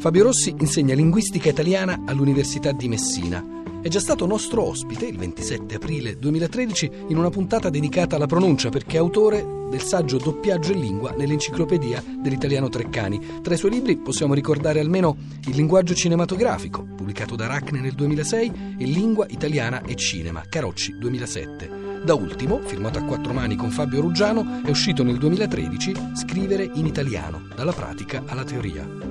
Fabio Rossi insegna linguistica italiana all'Università di Messina. È già stato nostro ospite il 27 aprile 2013 in una puntata dedicata alla pronuncia perché è autore del saggio Doppiaggio in lingua nell'enciclopedia dell'italiano Treccani. Tra i suoi libri possiamo ricordare almeno Il linguaggio cinematografico, pubblicato da Aracne nel 2006, e Lingua italiana e cinema, Carocci 2007. Da ultimo, firmato a quattro mani con Fabio Ruggiano, è uscito nel 2013 Scrivere in italiano, dalla pratica alla teoria.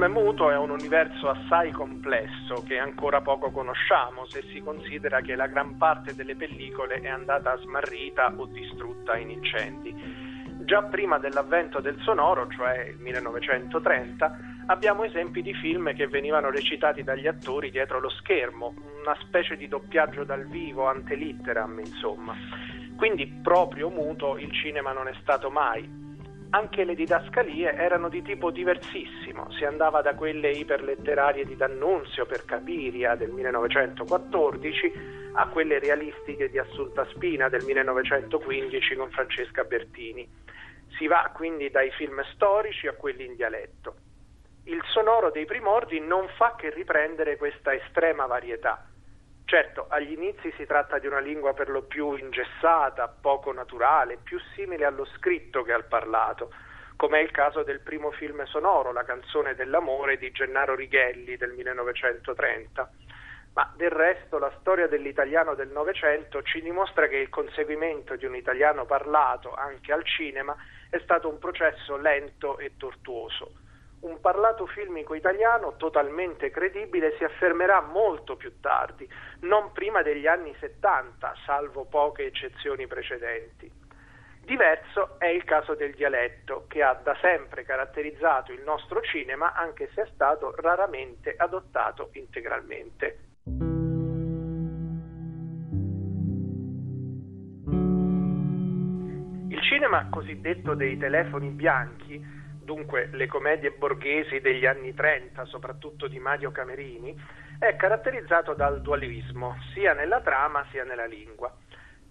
Il film muto è un universo assai complesso che ancora poco conosciamo se si considera che la gran parte delle pellicole è andata smarrita o distrutta in incendi. Già prima dell'avvento del sonoro, cioè il 1930, abbiamo esempi di film che venivano recitati dagli attori dietro lo schermo, una specie di doppiaggio dal vivo, ante litteram, insomma. Quindi proprio muto il cinema non è stato mai. Anche le didascalie erano di tipo diversissimo, si andava da quelle iperletterarie di D'Annunzio per Capiria del 1914 a quelle realistiche di Assunta Spina del 1915 con Francesca Bertini. Si va quindi dai film storici a quelli in dialetto. Il sonoro dei primordi non fa che riprendere questa estrema varietà. Certo, agli inizi si tratta di una lingua per lo più ingessata, poco naturale, più simile allo scritto che al parlato, come è il caso del primo film sonoro, La canzone dell'amore di Gennaro Righelli del 1930. Ma del resto la storia dell'italiano del Novecento ci dimostra che il conseguimento di un italiano parlato anche al cinema è stato un processo lento e tortuoso. Un parlato filmico italiano totalmente credibile si affermerà molto più tardi, non prima degli anni 70, salvo poche eccezioni precedenti. Diverso è il caso del dialetto, che ha da sempre caratterizzato il nostro cinema, anche se è stato raramente adottato integralmente. Il cinema cosiddetto dei telefoni bianchi, dunque le commedie borghesi degli anni 30, soprattutto di Mario Camerini, è caratterizzato dal dualismo, sia nella trama sia nella lingua.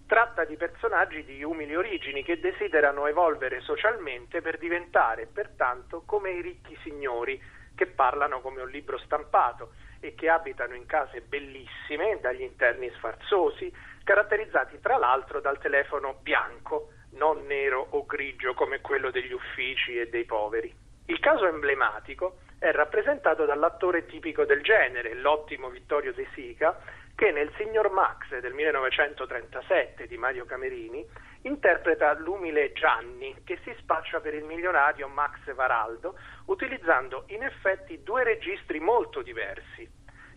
Tratta di personaggi di umili origini che desiderano evolvere socialmente per diventare, pertanto, come i ricchi signori, che parlano come un libro stampato e che abitano in case bellissime, dagli interni sfarzosi, caratterizzati tra l'altro dal telefono bianco, non nero o grigio come quello degli uffici e dei poveri. Il caso emblematico è rappresentato dall'attore tipico del genere, l'ottimo Vittorio De Sica, che nel Signor Max del 1937 di Mario Camerini interpreta l'umile Gianni che si spaccia per il milionario Max Varaldo utilizzando in effetti due registri molto diversi.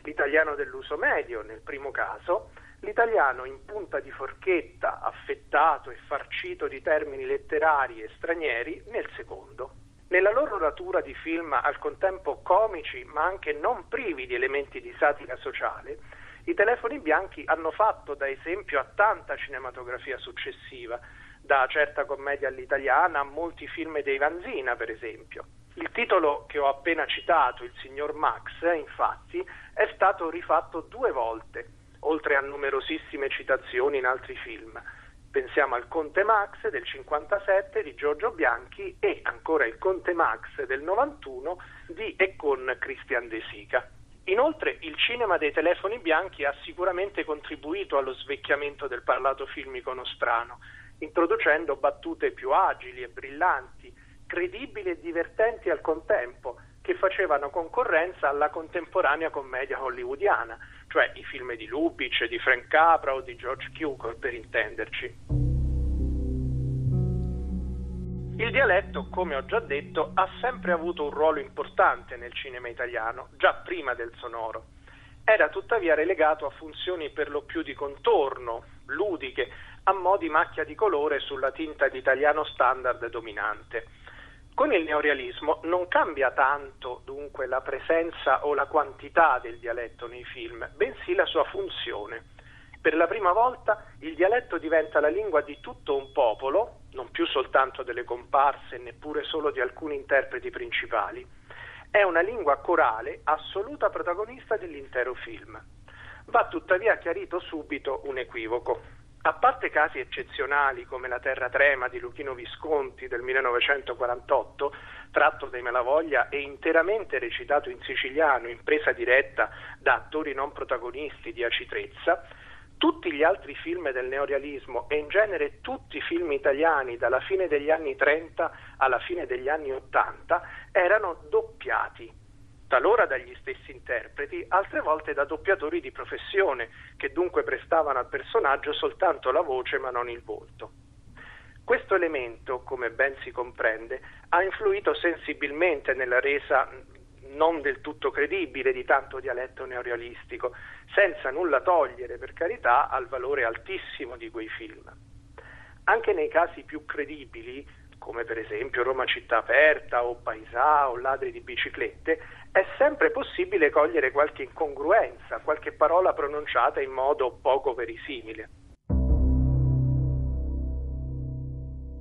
L'italiano dell'uso medio nel primo caso, l'italiano in punta di forchetta, affettato e farcito di termini letterari e stranieri nel secondo. Nella loro natura di film al contempo comici ma anche non privi di elementi di satira sociale, i telefoni bianchi hanno fatto da esempio a tanta cinematografia successiva, da certa commedia all'italiana a molti film dei Vanzina, per esempio. Il titolo che ho appena citato, Il signor Max, infatti, è stato rifatto due volte, oltre a numerosissime citazioni in altri film. Pensiamo al Conte Max del 57 di Giorgio Bianchi e ancora il Conte Max del 91 di e con Christian De Sica. Inoltre il cinema dei telefoni bianchi ha sicuramente contribuito allo svecchiamento del parlato filmico nostrano, introducendo battute più agili e brillanti, credibili e divertenti al contempo, che facevano concorrenza alla contemporanea commedia hollywoodiana, cioè i film di Lubitsch, di Frank Capra o di George Cukor, per intenderci. Il dialetto, come ho già detto, ha sempre avuto un ruolo importante nel cinema italiano, già prima del sonoro. Era tuttavia relegato a funzioni per lo più di contorno, ludiche, a mo' di macchia di colore sulla tinta d'italiano standard dominante. Con il neorealismo non cambia tanto dunque la presenza o la quantità del dialetto nei film, bensì la sua funzione. Per la prima volta il dialetto diventa la lingua di tutto un popolo, non più soltanto delle comparse, neppure solo di alcuni interpreti principali. È una lingua corale, assoluta protagonista dell'intero film. Va tuttavia chiarito subito un equivoco. A parte casi eccezionali come La terra trema di Luchino Visconti del 1948, tratto dai Malavoglia e interamente recitato in siciliano in presa diretta da attori non protagonisti di Acitrezza, tutti gli altri film del neorealismo e in genere tutti i film italiani dalla fine degli anni 30 alla fine degli anni 80 erano doppiati talora dagli stessi interpreti, altre volte da doppiatori di professione, che dunque prestavano al personaggio soltanto la voce ma non il volto. Questo elemento, come ben si comprende, ha influito sensibilmente nella resa non del tutto credibile di tanto dialetto neorealistico, senza nulla togliere, per carità, al valore altissimo di quei film. Anche nei casi più credibili, come per esempio Roma città aperta o Paesà o Ladri di biciclette, è sempre possibile cogliere qualche incongruenza, qualche parola pronunciata in modo poco verisimile.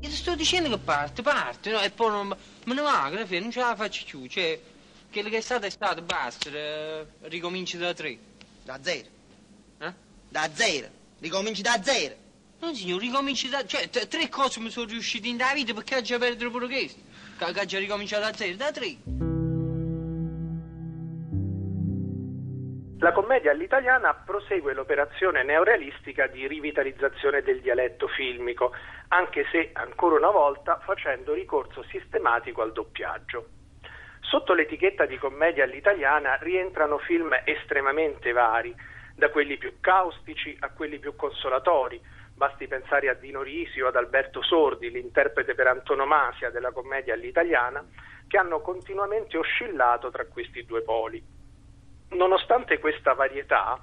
Io ti sto dicendo che parte, parte, no? E poi non, me ne va, alla fine non ce la faccio più, cioè, quello che è stato è stato, basta, eh, ricominci da tre. Da zero. Eh? Da zero. Ricominci da zero. No, signor, ricominci da... Cioè, t- tre cose mi sono riusciti in da vita perché oggi perdere pure questo. Che oggi ricominciato da zero, da tre. La commedia all'italiana prosegue l'operazione neorealistica di rivitalizzazione del dialetto filmico, anche se ancora una volta facendo ricorso sistematico al doppiaggio. Sotto l'etichetta di commedia all'italiana rientrano film estremamente vari, da quelli più caustici a quelli più consolatori, Basti pensare a Dino Risi o ad Alberto Sordi, l'interprete per antonomasia della commedia all'italiana, che hanno continuamente oscillato tra questi due poli. Nonostante questa varietà,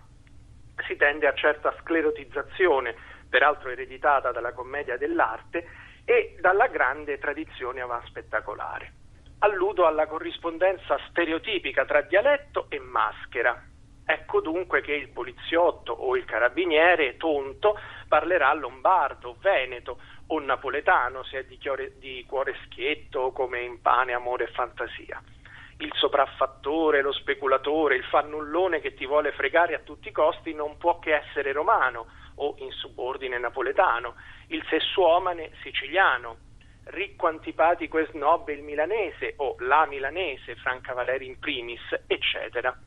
si tende a certa sclerotizzazione, peraltro ereditata dalla commedia dell'arte e dalla grande tradizione avanspettacolare. Alludo alla corrispondenza stereotipica tra dialetto e maschera, Ecco dunque che il poliziotto o il carabiniere tonto parlerà lombardo, veneto o napoletano se è di, chiore, di cuore schietto come in pane, amore e fantasia. Il sopraffattore, lo speculatore, il fannullone che ti vuole fregare a tutti i costi non può che essere romano o in subordine napoletano, il sessuomane siciliano, ricco antipatico e snob il milanese o la milanese, Franca Valeri in primis, eccetera.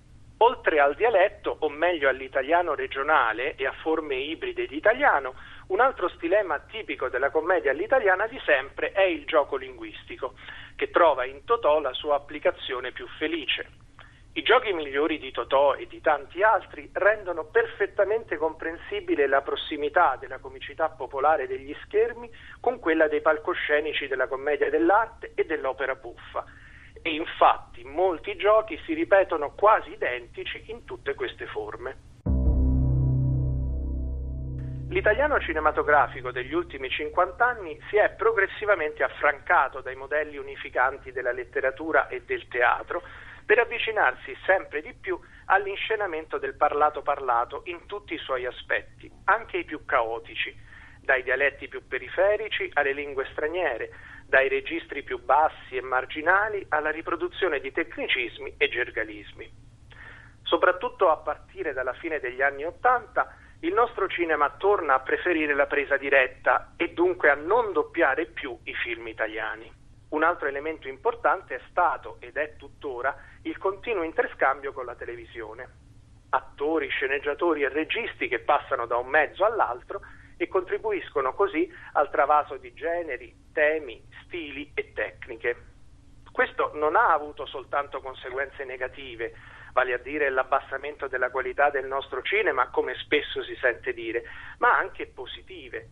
Oltre al dialetto, o meglio all'italiano regionale e a forme ibride di italiano, un altro stilema tipico della commedia all'italiana di sempre è il gioco linguistico, che trova in Totò la sua applicazione più felice. I giochi migliori di Totò e di tanti altri rendono perfettamente comprensibile la prossimità della comicità popolare degli schermi con quella dei palcoscenici della commedia dell'arte e dell'opera buffa e infatti molti giochi si ripetono quasi identici in tutte queste forme. L'italiano cinematografico degli ultimi 50 anni si è progressivamente affrancato dai modelli unificanti della letteratura e del teatro per avvicinarsi sempre di più all'inscenamento del parlato parlato in tutti i suoi aspetti, anche i più caotici, dai dialetti più periferici alle lingue straniere, dai registri più bassi e marginali alla riproduzione di tecnicismi e gergalismi. Soprattutto a partire dalla fine degli anni Ottanta, il nostro cinema torna a preferire la presa diretta e dunque a non doppiare più i film italiani. Un altro elemento importante è stato ed è tuttora il continuo interscambio con la televisione. Attori, sceneggiatori e registi che passano da un mezzo all'altro e contribuiscono così al travaso di generi, temi, stili e tecniche. Questo non ha avuto soltanto conseguenze negative, vale a dire l'abbassamento della qualità del nostro cinema, come spesso si sente dire, ma anche positive.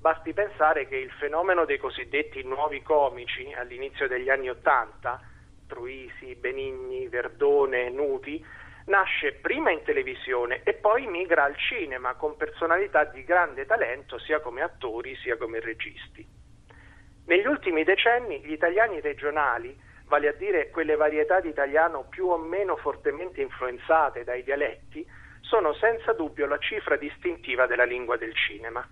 Basti pensare che il fenomeno dei cosiddetti nuovi comici all'inizio degli anni Ottanta, Truisi, Benigni, Verdone, Nuti, nasce prima in televisione e poi migra al cinema con personalità di grande talento sia come attori sia come registi. Negli ultimi decenni gli italiani regionali, vale a dire quelle varietà di italiano più o meno fortemente influenzate dai dialetti, sono senza dubbio la cifra distintiva della lingua del cinema.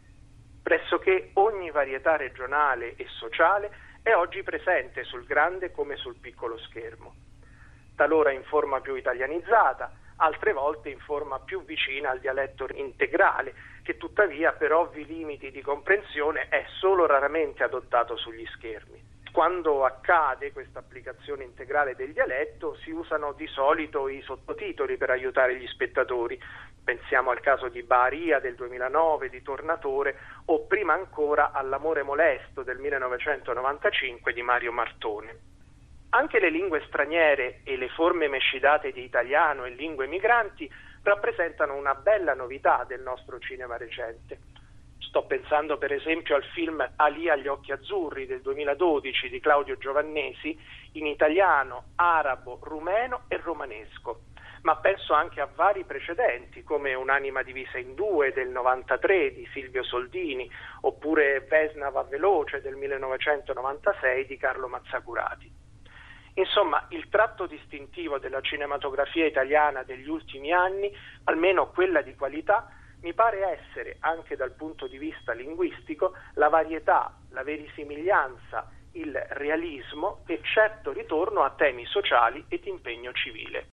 Pressoché ogni varietà regionale e sociale è oggi presente sul grande come sul piccolo schermo talora in forma più italianizzata, altre volte in forma più vicina al dialetto integrale, che tuttavia per ovvi limiti di comprensione è solo raramente adottato sugli schermi. Quando accade questa applicazione integrale del dialetto si usano di solito i sottotitoli per aiutare gli spettatori. Pensiamo al caso di Baria del 2009 di Tornatore o prima ancora all'Amore molesto del 1995 di Mario Martone. Anche le lingue straniere e le forme mescidate di italiano e lingue migranti rappresentano una bella novità del nostro cinema recente. Sto pensando per esempio al film Ali agli occhi azzurri del 2012 di Claudio Giovannesi in italiano, arabo, rumeno e romanesco, ma penso anche a vari precedenti come Un'anima divisa in due del 93 di Silvio Soldini oppure Vesna va veloce del 1996 di Carlo Mazzacurati. Insomma, il tratto distintivo della cinematografia italiana degli ultimi anni, almeno quella di qualità, mi pare essere, anche dal punto di vista linguistico, la varietà, la verisimiglianza, il realismo e certo ritorno a temi sociali ed impegno civile.